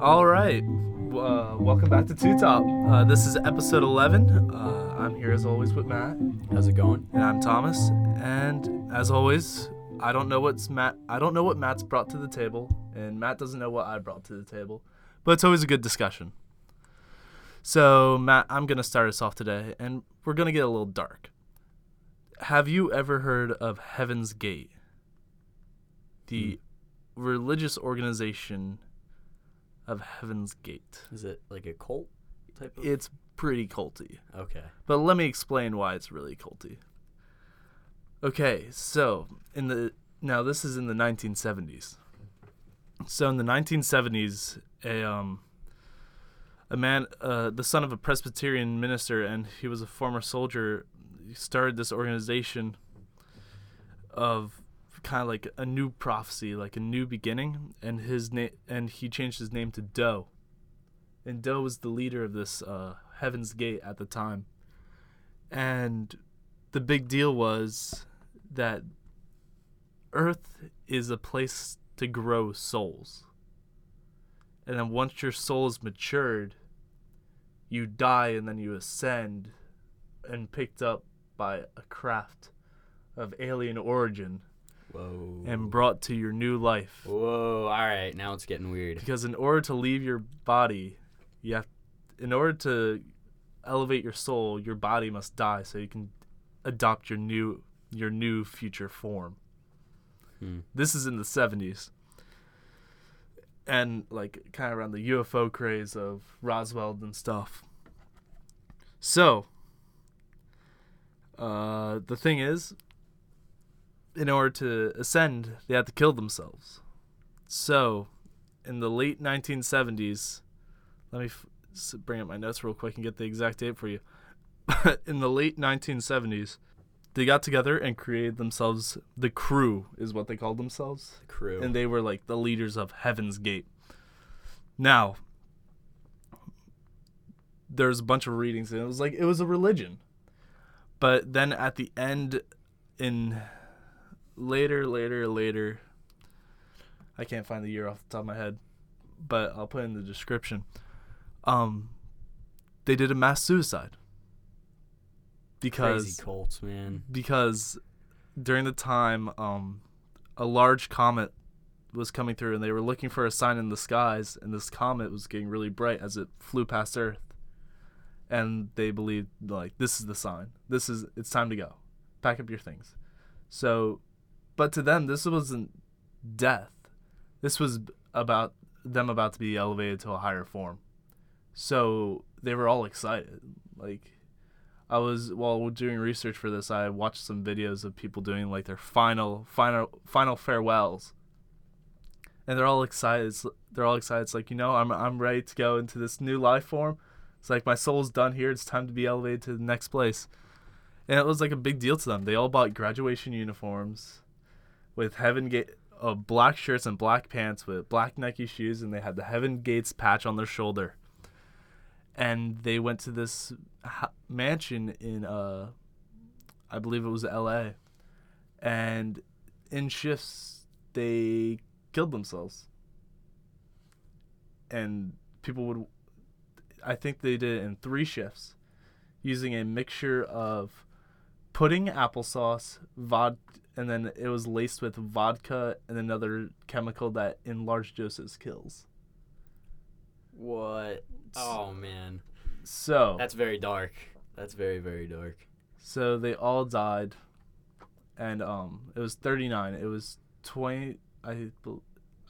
All right. Uh, welcome back to Two Top. Uh, this is episode 11. Uh, I'm here as always with Matt, How's it going? and I'm Thomas. And as always, I don't know what's Matt. I don't know what Matt's brought to the table, and Matt doesn't know what I brought to the table. But it's always a good discussion. So Matt, I'm gonna start us off today, and we're gonna get a little dark. Have you ever heard of Heaven's Gate? The religious organization of Heaven's Gate. Is it like a cult type of? It's pretty culty. okay. But let me explain why it's really culty. Okay, so in the now this is in the 1970s. So in the 1970s, a um a man, uh, the son of a Presbyterian minister, and he was a former soldier, started this organization of kind of like a new prophecy, like a new beginning, and his name, and he changed his name to Doe. And Doe was the leader of this uh, Heaven's Gate at the time. And the big deal was that Earth is a place to grow souls. And then once your soul is matured, you die and then you ascend and picked up by a craft of alien origin Whoa. and brought to your new life. Whoa. All right. Now it's getting weird. Because in order to leave your body, you have in order to elevate your soul, your body must die so you can adopt your new your new future form. Hmm. This is in the 70s. And like kind of around the UFO craze of Roswell and stuff. So, uh, the thing is, in order to ascend, they had to kill themselves. So, in the late 1970s, let me f- bring up my notes real quick and get the exact date for you. in the late 1970s, they got together and created themselves the crew, is what they called themselves. The crew. And they were like the leaders of Heaven's Gate. Now, there's a bunch of readings, and it was like it was a religion. But then at the end, in later, later, later, I can't find the year off the top of my head, but I'll put it in the description. Um, they did a mass suicide. Because Crazy cults, man. because during the time um a large comet was coming through and they were looking for a sign in the skies and this comet was getting really bright as it flew past earth. And they believed like this is the sign. This is it's time to go. Pack up your things. So but to them this wasn't death this was about them about to be elevated to a higher form so they were all excited like I was while doing research for this, I watched some videos of people doing like their final, final, final farewells, and they're all excited. It's, they're all excited. It's like you know, I'm I'm ready to go into this new life form. It's like my soul's done here. It's time to be elevated to the next place, and it was like a big deal to them. They all bought graduation uniforms, with Heaven Gate, uh, black shirts and black pants with black Nike shoes, and they had the Heaven Gates patch on their shoulder. And they went to this ha- mansion in uh I believe it was LA and in shifts they killed themselves. And people would I think they did it in 3 shifts using a mixture of pudding applesauce vod and then it was laced with vodka and another chemical that in large doses kills What? Oh man. so That's very dark. That's very very dark. So they all died, and um, it was thirty nine. It was twenty. I, bel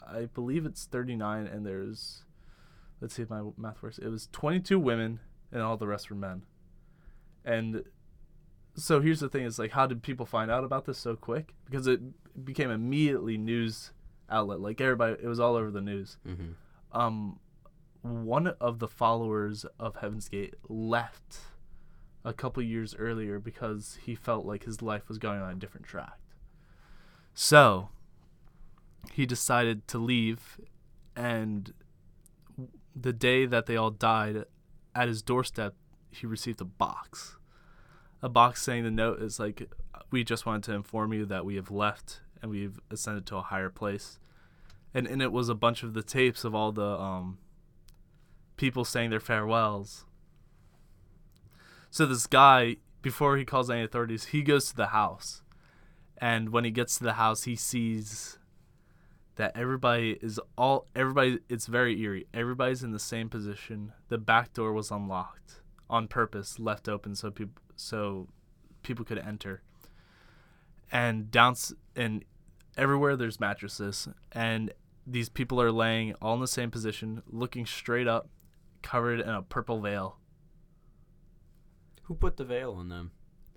I believe it's thirty nine, and there's, let's see if my math works. It was twenty two women, and all the rest were men. And so here's the thing: is like, how did people find out about this so quick? Because it became immediately news outlet. Like everybody, it was all over the news. Mm-hmm. Um, one of the followers of Heaven's Gate left a couple years earlier because he felt like his life was going on a different track. So he decided to leave, and the day that they all died, at his doorstep, he received a box. A box saying the note is like, We just wanted to inform you that we have left and we've ascended to a higher place. And in it was a bunch of the tapes of all the um, people saying their farewells. So this guy, before he calls any authorities, he goes to the house. And when he gets to the house, he sees that everybody is all everybody it's very eerie. Everybody's in the same position. The back door was unlocked on purpose, left open so people so people could enter. And down and everywhere there's mattresses and these people are laying all in the same position, looking straight up, covered in a purple veil. Who put the veil on them?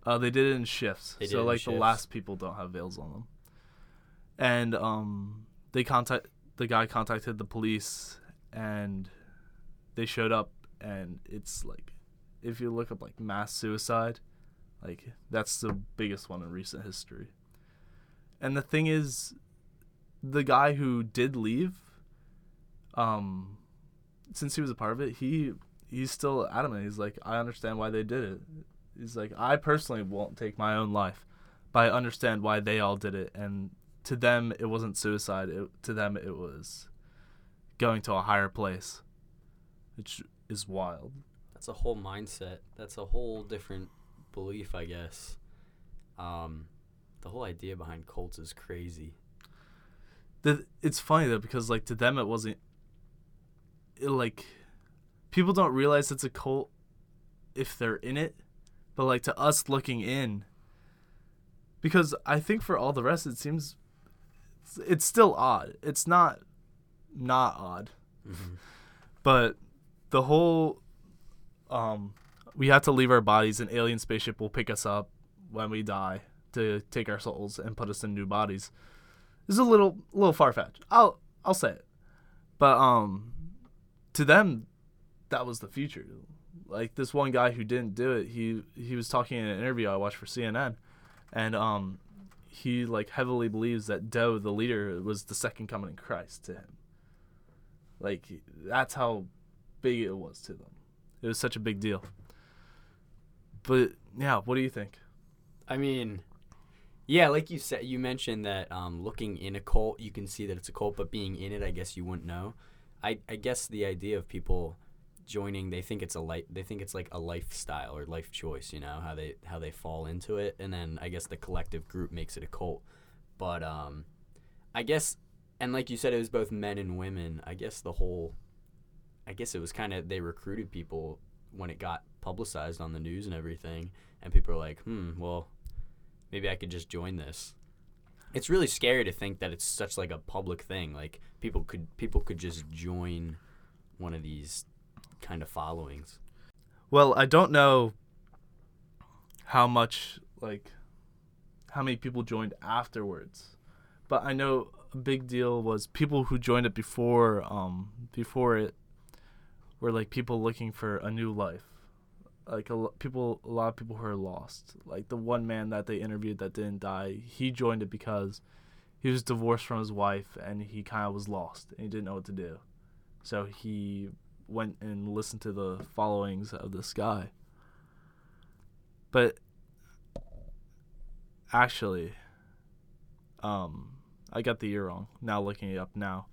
Uh, they did it in shifts, They so like the last people don't have veils on them. And um, they contact the guy contacted the police, and they showed up, and it's like, if you look up like mass suicide, like that's the biggest one in recent history. And the thing is, the guy who did leave, um, since he was a part of it, he he's still adamant. He's like, I understand why they did it. He's like, I personally won't take my own life, but I understand why they all did it. And to them, it wasn't suicide. It, to them, it was going to a higher place, which is wild. That's a whole mindset. That's a whole different belief, I guess. Um, the whole idea behind cults is crazy. The, it's funny though because like to them it wasn't it, like people don't realize it's a cult if they're in it but like to us looking in because i think for all the rest it seems it's, it's still odd it's not not odd Mhm. but the whole um we have to leave our bodies. An alien spaceship will pick us up when we die to take our souls and put us in new bodies. This is a little little far fetched i'll i'll say it. But um to them that was the future. Like this one guy who didn't do it he he was talking in an interview i watched for cnn and um he like heavily believes that doe the leader was the second coming of christ to him. Like that's how big it was to them. It was such a big deal. But yeah, what do you think? I mean, yeah, like you said, you mentioned that um, looking in a cult, you can see that it's a cult, but being in it, I guess you wouldn't know. I, I guess the idea of people joining, they think it's a life, they think it's like a lifestyle or life choice, you know, how they how they fall into it, and then I guess the collective group makes it a cult. But um, I guess, and like you said, it was both men and women. I guess the whole, I guess it was kind of they recruited people when it got publicized on the news and everything, and people are like, hmm, well, maybe I could just join this. It's really scary to think that it's such like a public thing. Like people could people could just join one of these kind of followings. Well, I don't know how much like how many people joined afterwards. But I know a big deal was people who joined it before um before it were like people looking for a new life. Like a people a lot of people who are lost. Like the one man that they interviewed that didn't die, he joined it because he was divorced from his wife and he kind of was lost and he didn't know what to do. So he went and listened to the followings of this guy. But actually, um, I got the year wrong. Now looking it up now,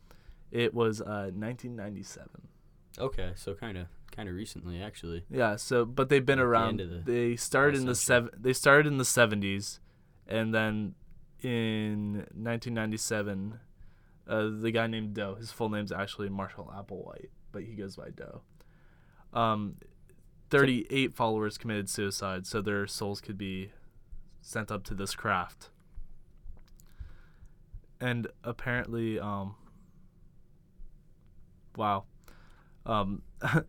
it was uh 1997. Okay, so kind of kind of recently actually. Yeah. So, but they've been the around. end the they started in the seven. They started in the 70s, and then in 1997, uh, the guy named Doe. His full name's actually Marshall Applewhite, but he goes by Doe. Um, 38 followers committed suicide, so their souls could be sent up to this craft. And apparently, um, wow. Um,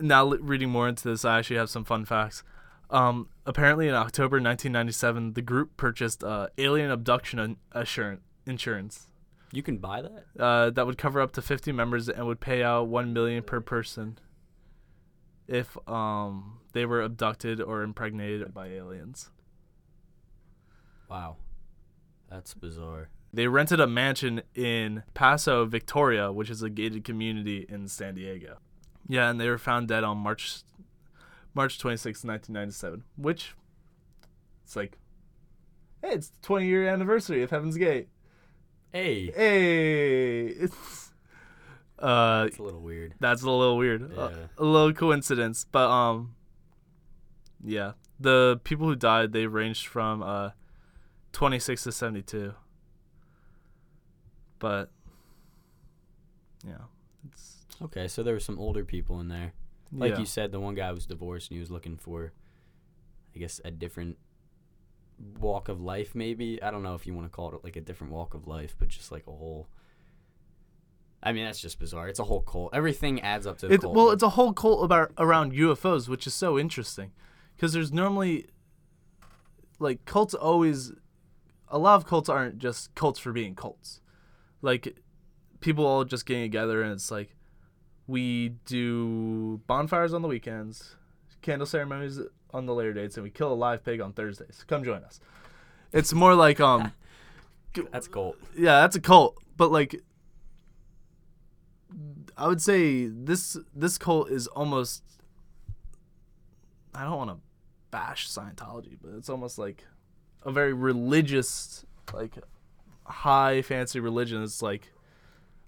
now reading more into this, I actually have some fun facts. Um, apparently, in October 1997, the group purchased uh, alien abduction assurance insurance You can buy that? uh, that would cover up to 50 members and would pay out 1 million per person if um, they were abducted or impregnated by aliens. Wow. That's bizarre. They rented a mansion in Paso, Victoria, which is a gated community in San Diego. Yeah, and they were found dead on March March 26, 1997, which it's like hey, it's the 20 year anniversary of Heaven's Gate. Hey. Hey, it's Uh, It's a little weird. that's a little weird. Uh, Yeah. a little coincidence, but um, yeah, the people who died they ranged from uh, 26 to 72. But yeah, it's Okay, so there were some older people in there. Like yeah. you said, the one guy was divorced and he was looking for, I guess, a different walk of life. Maybe I don't know if you want to call it like a different walk of life, but just like a whole. I mean, that's just bizarre. It's a whole cult. Everything adds up to the It, cult. well, it's a whole cult about around UFOs, which is so interesting, because there's normally like cults always. A lot of cults aren't just cults for being cults, like people all just getting together and it's like we do bonfires on the weekends, candle ceremonies on the later dates, and we kill a live pig on Thursdays. Come join us. It's more like um that's cult. yeah, that's a cult. But like, I would say this this cult is almost. I don't want to bash Scientology, but it's almost like a very religious, like high fancy religion. It's like,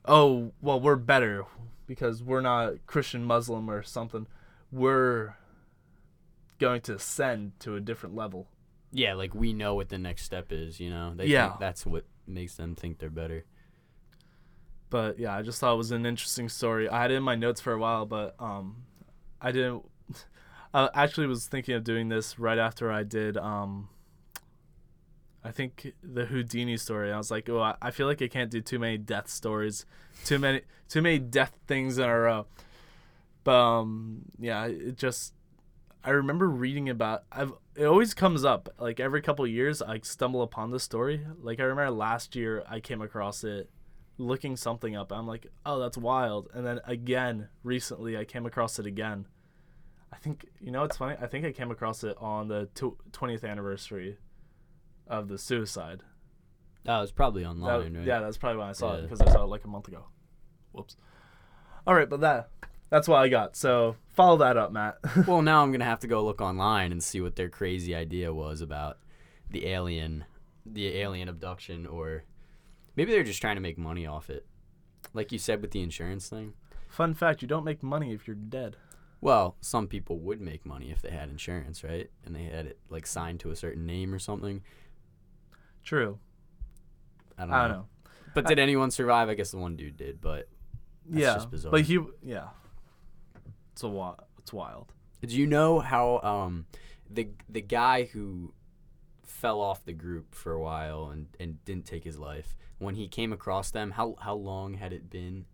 oh well, we're better because we're not Christian, Muslim, or something. We're going to ascend to a different level. Yeah, like we know what the next step is. You know, they Yeah. think that's what makes them think they're better. But yeah, I just thought it was an interesting story. I had it in my notes for a while, but um, I didn't. I actually was thinking of doing this right after I did um. I think the Houdini story. I was like, oh, I- feel like I can't do too many death stories, too many too many death things in a row. But um, yeah, it just. I remember reading about. I've it always comes up like every couple years. I stumble upon this story. Like I remember last year I came across it looking something up. I'm like, oh, that's wild. And then again, recently, I came across it again. I think you know it's funny. I think I came across it on the 20th anniversary of the suicide. Oh, was probably That- online, right? Yeah, that's probably when I saw it because I saw it like a month ago. Whoops. All right, but that that's what I got. So follow that up, Matt. well, now I'm gonna have to go look online and see what their crazy idea was about the alien, the alien abduction, or maybe they're just trying to make money off it, like you said with the insurance thing. Fun fact: you don't make money if you're dead. Well, some people would make money if they had insurance, right? And they had it like signed to a certain name or something. True. I don't, I don't know. know. But did anyone survive? I guess the one dude did. But That's yeah, just bizarre. but he, yeah, it's a wild. It's wild. did you know how um the the guy who fell off the group for a while and, and didn't take his life when he came across them? How how long had it been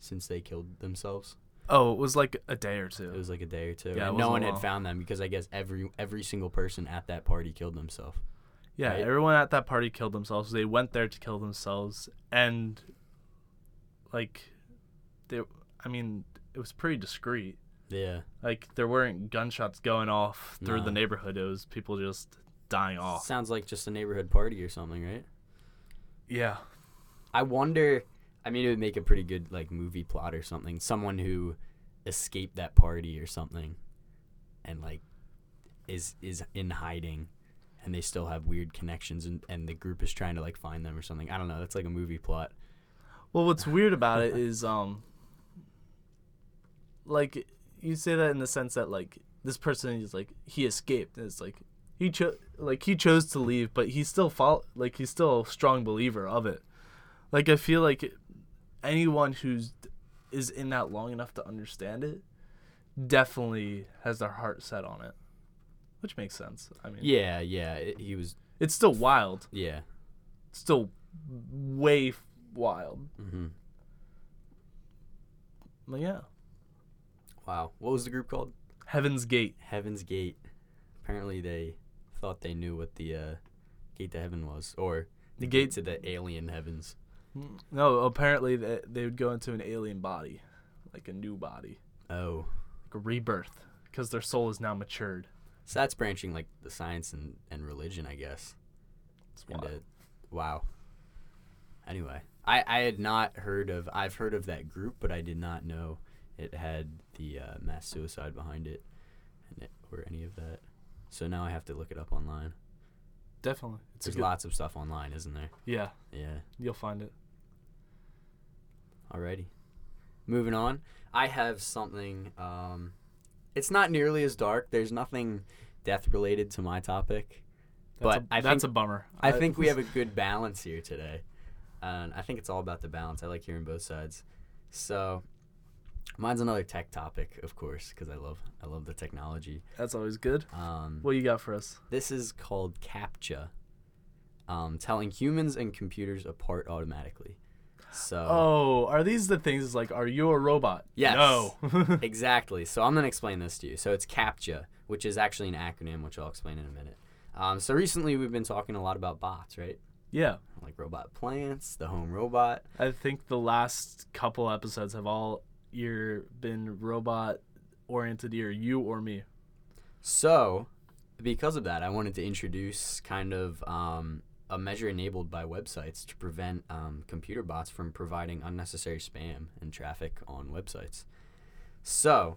since they killed themselves? Oh, it was like a day or two. It was like a day or two. Yeah, no one had found them because I guess every every single person at that party killed themselves. Yeah, right? everyone at that party killed themselves. They went there to kill themselves, and like, they. I mean, it was pretty discreet. Yeah. Like there weren't gunshots going off through No. the neighborhood. It was people just dying off. Sounds like just a neighborhood party or something, right? Yeah, I wonder. I mean, it would make a pretty good like movie plot or something. Someone who escaped that party or something, and like is is in hiding, and they still have weird connections, and and the group is trying to like find them or something. I don't know. That's like a movie plot. Well, what's weird about it is, um, like you say that in the sense that like this person is like he escaped. And it's like he chose, like he chose to leave, but he's still follow, like he's still a strong believer of it. Like I feel like anyone who's is in that long enough to understand it definitely has their heart set on it, which makes sense. I mean, Yeah, yeah. It, he was. it's still wild. Yeah. Still way f- wild. hmm But yeah, Wow. What was the group called? Heaven's Gate. Heaven's Gate. Apparently, they thought they knew what the uh, gate to heaven was, or The gate gate to the alien heavens. No, apparently they, they would go into an alien body, like a new body, Oh. like a rebirth, because their soul is now matured. So that's branching like the science and, and religion, I guess. It's wild. Into, wow. Anyway, I, I had not heard of I've heard of that group, but I did not know it had the uh, mass suicide behind it, and it, or any of that. So now I have to look it up online. Definitely, it's There's good, lots of stuff online, isn't there? Yeah, Yeah. you'll find it. Alrighty. moving on. I have something. Um, it's not nearly as dark. There's nothing death related to my topic. That's But a, I that's think- a bummer. I think we have a good balance here today. And I think it's all about the balance. I like hearing both sides. So, mine's another tech topic, of course, because I love I love the technology. That's always good. Um, What you got for us? this is called CAPTCHA, um, telling humans and computers apart automatically. So Oh, are these the things like, are you a robot? Yes. No. exactly. So I'm gonna explain this to you. So it's CAPTCHA, which is actually an acronym, which I'll explain in a minute. Um, so recently we've been talking a lot about bots, right? yeah. Like robot plants, the home robot. I think the last couple episodes have all either been robot oriented, either you or me. So, because of that, I wanted to introduce kind of um, a measure enabled by websites to prevent um, computer bots from providing unnecessary spam and traffic on websites. So,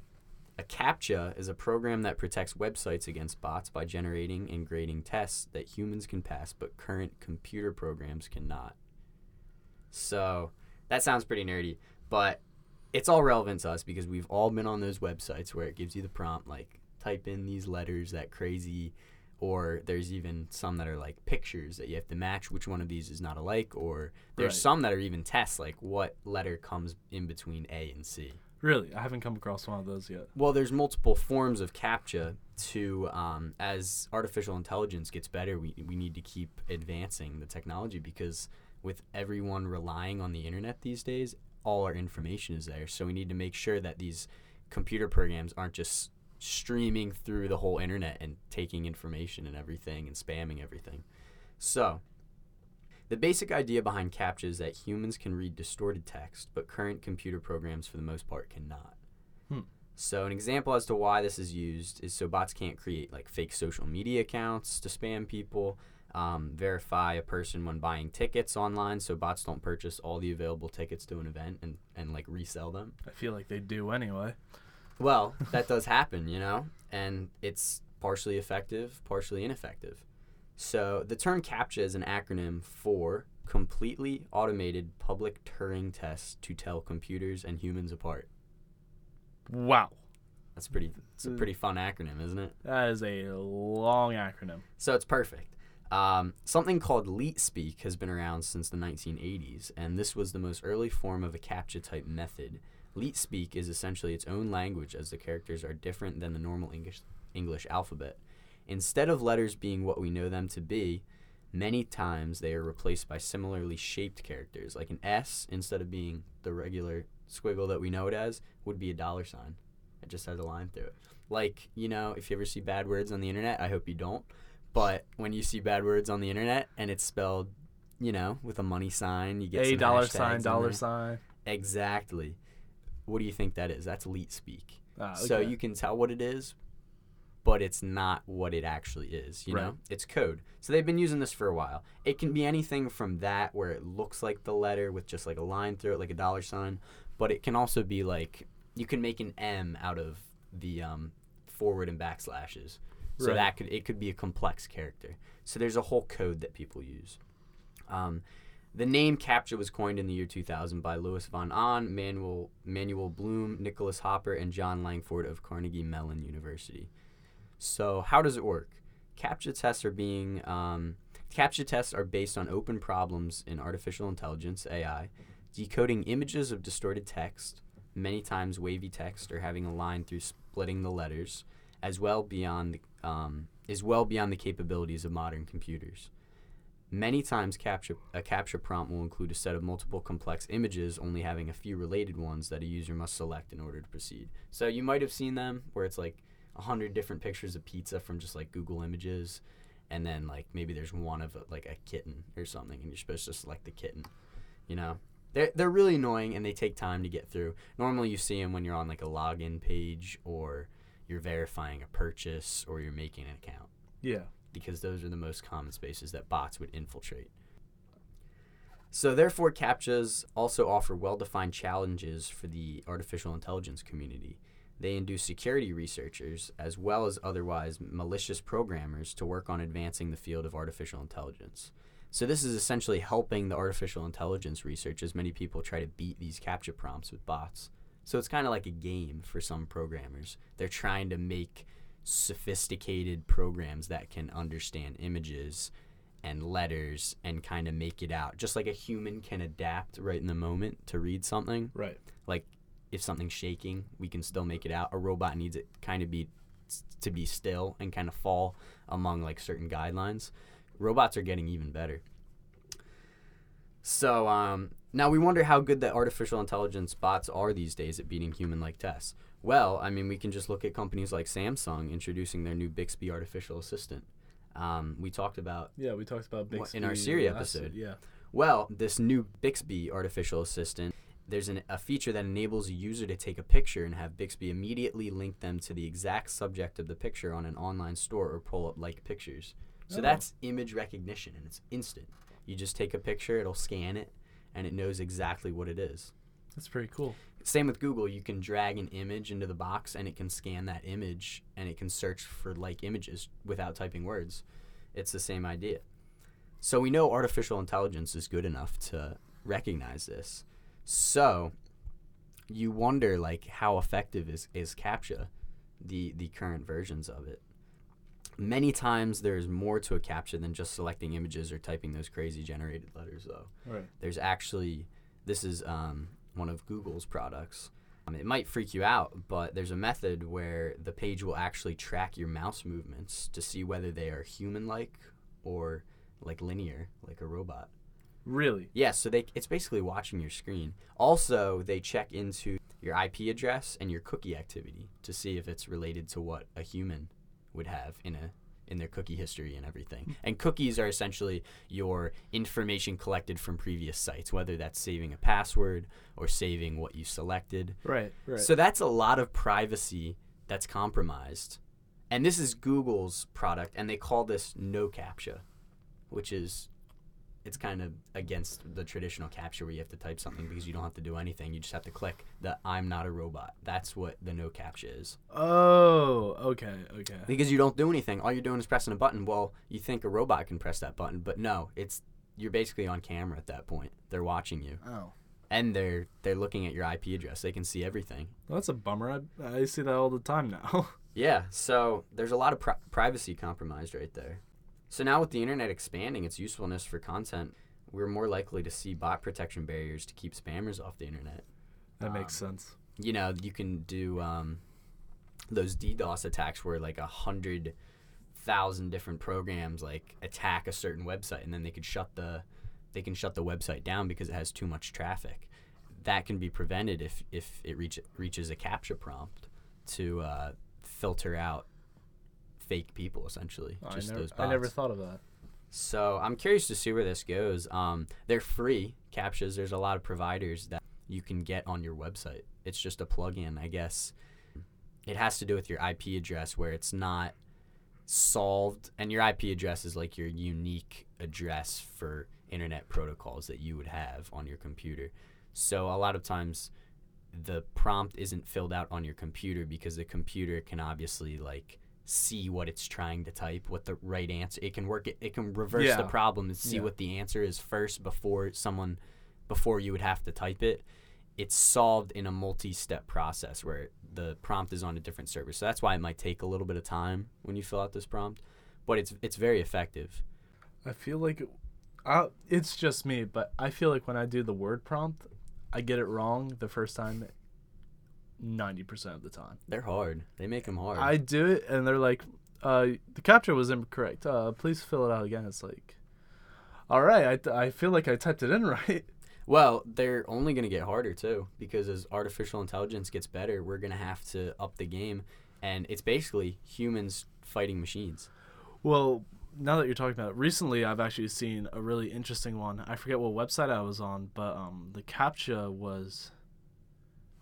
a CAPTCHA is a program that protects websites against bots by generating and grading tests that humans can pass but current computer programs cannot. So, that sounds pretty nerdy, but it's all relevant to us because we've all been on those websites where it gives you the prompt like type in these letters that crazy or there's even some that are like pictures that you have to match which one of these is not alike or there's Right. some that are even tests like what letter comes in between A and C. Really, I haven't come across one of those yet. Well, there's multiple forms of CAPTCHA to um, as artificial intelligence gets better, we, we need to keep advancing the technology because with everyone relying on the internet these days, all our information is there. So we need to make sure that these computer programs aren't just streaming through the whole internet and taking information and everything and spamming everything. So, the basic idea behind CAPTCHA is that humans can read distorted text, but current computer programs, for the most part, cannot. Hmm. So, an example as to why this is used is so bots can't create like fake social media accounts to spam people, um, verify a person when buying tickets online, so bots don't purchase all the available tickets to an event and, and like resell them. I feel like they do anyway. Well, that does happen, you know, and it's partially effective, partially ineffective. So the term CAPTCHA is an acronym for Completely Automated Public Turing Test to Tell Computers and Humans Apart. Wow. That's pretty. It's a pretty fun acronym, isn't it? That is a long acronym. So it's perfect. Um, something called LeetSpeak has been around since the 1980s, and this was the most early form of a CAPTCHA type method. LeetSpeak is essentially its own language, as the characters are different than the normal English English alphabet. Instead of letters being what we know them to be, many times they are replaced by similarly shaped characters. Like an S, instead of being the regular squiggle that we know it as, would be a dollar sign. It just has a line through it. Like, you know, if you ever see bad words on the internet, I hope you don't. But when you see bad words on the internet and it's spelled, you know, with a money sign, you get A dollar sign, dollar sign. Exactly. What do you think that is? That's leet speak. Ah, So you can tell what it is, but it's not what it actually is. You Right. know, it's code. So they've been using this for a while. It can be anything from that where it looks like the letter with just like a line through it, like a dollar sign, but it can also be like you can make an M out of the um, forward and backslashes. So Right. that could it could be a complex character. So there's a whole code that people use. Um, the name CAPTCHA was coined in the year 2000 by Luis von Ahn, Manuel, Manuel Blum, Nicholas Hopper, and John Langford of Carnegie Mellon University. So how does it work? CAPTCHA tests are being um, CAPTCHA tests are based on open problems in artificial intelligence (AI), decoding images of distorted text, many times wavy text, or having a line through splitting the letters, as well beyond the, um, is well beyond the capabilities of modern computers. Many times, CAPTCHA, a CAPTCHA prompt will include a set of multiple complex images, only having a few related ones that a user must select in order to proceed. So you might have seen them where it's like a hundred different pictures of pizza from just like Google Images, and then like maybe there's one of a, like a kitten or something, and you're supposed to select the kitten. You know, they're they're really annoying and they take time to get through. Normally, you see them when you're on like a login page or you're verifying a purchase or you're making an account Yeah. Because those are the most common spaces that bots would infiltrate. So, therefore, CAPTCHAs also offer well defined challenges for the artificial intelligence community. They induce security researchers, as well as otherwise malicious programmers, to work on advancing the field of artificial intelligence. So, this is essentially helping the artificial intelligence research as many people try to beat these CAPTCHA prompts with bots. So it's kind of like a game for some programmers. They're trying to make sophisticated programs that can understand images and letters and kind of make it out. Just like a human can adapt right in the moment to read something. Right. Like if something's shaking, we can still make it out. A robot needs it kind of be to be still and kind of fall among like certain guidelines. Robots are getting even better. So um, now we wonder how good the artificial intelligence bots are these days at beating human-like tests. Well, I mean, we can just look at companies like Samsung introducing their new Bixby artificial assistant. Um, we talked about Yeah, we talked about Bixby in our Siri episode. Yeah. well, this new Bixby artificial assistant, there's an, a feature that enables a user to take a picture and have Bixby immediately link them to the exact subject of the picture on an online store or pull up like pictures. So Oh. that's image recognition and it's instant. You just take a picture, it'll scan it, and it knows exactly what it is. That's pretty cool. Same with Google, you can drag an image into the box and it can scan that image and it can search for like images without typing words. It's the same idea. So we know artificial intelligence is good enough to recognize this. So you wonder like how effective is, is CAPTCHA, the the current versions of it. Many times there's more to a CAPTCHA than just selecting images or typing those crazy generated letters though Right. there's actually this is um, one of Google's products. Um, it might freak you out, but there's a method where the page will actually track your mouse movements to see whether they are human-like or like linear, like a robot. Really? Yeah, so they it's basically watching your screen. Also, they check into your IP address and your cookie activity to see if it's related to what a human would have in a in their cookie history and everything. And cookies are essentially your information collected from previous sites, whether that's saving a password or saving what you selected. Right. Right. So that's a lot of privacy that's compromised. And this is Google's product, and they call this no captcha, which is it's kind of against the traditional captcha where you have to type something because you don't have to do anything. You just have to click the I'm not a robot. That's what the no captcha is. oh, okay, okay. Because you don't do anything. All you're doing is pressing a button. Well, you think a robot can press that button, but no, it's you're basically on camera at that point. They're watching you. Oh. And they're they're looking at your IP address. They can see everything. Well, that's a bummer. I, I see that all the time now. Yeah, so there's a lot of pri- privacy compromised right there. So now with the internet expanding its usefulness for content, we're more likely to see bot protection barriers to keep spammers off the internet. that makes Um, sense. You know, you can do um, those DDoS attacks where like a hundred thousand different programs like attack a certain website, and then they could shut the they can shut the website down because it has too much traffic. That can be prevented if if it reach, reaches a captcha prompt to uh, filter out fake people essentially Oh, I, never, those I never thought of that. So I'm curious to see where this goes. Um, they're free captchas. There's a lot of providers that you can get on your website. It's just a plugin, I guess. It has to do with your IP address, where it's not solved, and your IP address is like your unique address for internet protocols that you would have on your computer. So a lot of times, the prompt isn't filled out on your computer because the computer can obviously like see what it's trying to type, what the right answer. It can work. It, it can reverse the problem and see Yeah. what the answer is first before someone, before you would have to type it. It's solved in a multi-step process where the prompt is on a different server. So that's why it might take a little bit of time when you fill out this prompt, but it's it's very effective. I feel like it, I, it's just me, but I feel like when I do the word prompt, I get it wrong the first time. Ninety percent of the time, They're hard. They make them hard. I do it, and they're like, uh, "The captcha was incorrect. Uh, please fill it out again." It's like, all right, I, I feel like I typed it in right. Well, they're only going to get harder too because as artificial intelligence gets better, we're going to have to up the game and it's basically humans fighting machines. Well, now that you're talking about it, recently I've actually seen a really interesting one. I forget what website I was on, but um, the captcha was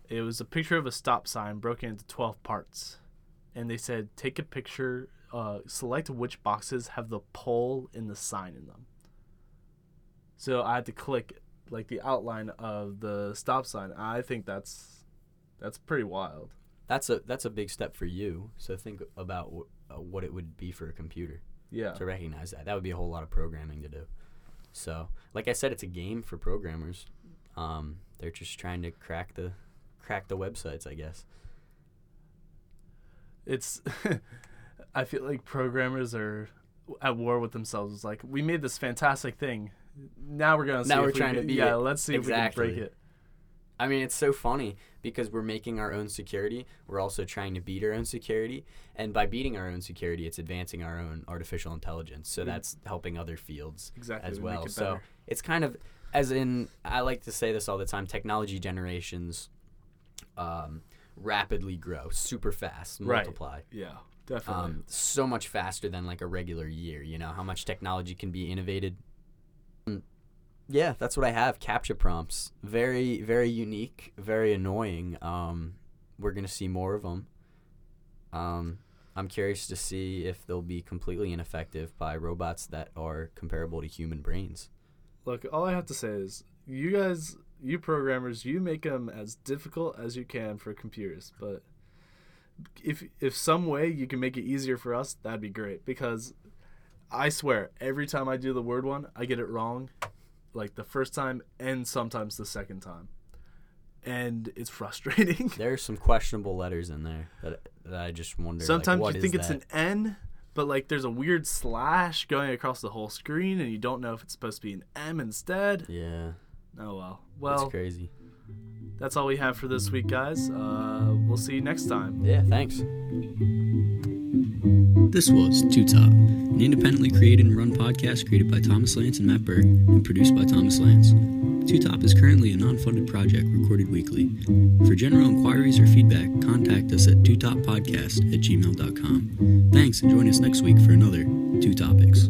it was a picture of a stop sign broken into 12 parts. And they said take a picture, uh, select which boxes have the pole in the sign in them. So I had to click like the outline of the stop sign. I think that's that's pretty wild. That's a that's a big step for you. So think about wh- uh, what it would be for a computer Yeah. to recognize that. That would be a whole lot of programming to do. So, like I said, it's a game for programmers. Um, they're just trying to crack the crack the websites, I guess. It's I feel like programmers are at war with themselves. It's like we made this fantastic thing. Now we're gonna see Now if we're we trying to can- beat yeah. it. Let's see if we can break Exactly. it. I mean, it's so funny because we're making our own security. We're also trying to beat our own security. And by beating our own security, it's advancing our own artificial intelligence. So We- that's helping other fields Exactly. as we well. it So it's kind of, as in, I like to say this all the time technology generations um, rapidly grow super fast, Right. multiply. yeah, definitely. Um, so much faster than like a regular year. You know how much technology can be innovated. Mm, Yeah, that's what I have. Captcha prompts, very very unique, very annoying. Um, we're gonna see more of them. Um, I'm curious to see if they'll be completely ineffective by robots that are comparable to human brains. Look, all I have to say is, you guys, you programmers, you make them as difficult as you can for computers. But if if some way you can make it easier for us, that'd be great. Because I swear, every time I do the word one, I get it wrong, like the first time and sometimes the second time, and it's frustrating. There's some questionable letters in there that, that I just wonder. like, Sometimes what you think it's that? an N, but like there's a weird slash going across the whole screen, and you don't know if it's supposed to be an M instead. Yeah, Oh well. that's Well, crazy. that's all we have for this week, guys. Uh, we'll see you next time. Yeah, thanks. This was Two Top, an independently created and run podcast created by Thomas Lance and Matt Berg and produced by Thomas Lance. Two Top is currently a non funded project recorded weekly. For general inquiries or feedback, contact us at twotoppodcast at gmail.com. Thanks and join us next week for another Two Topics.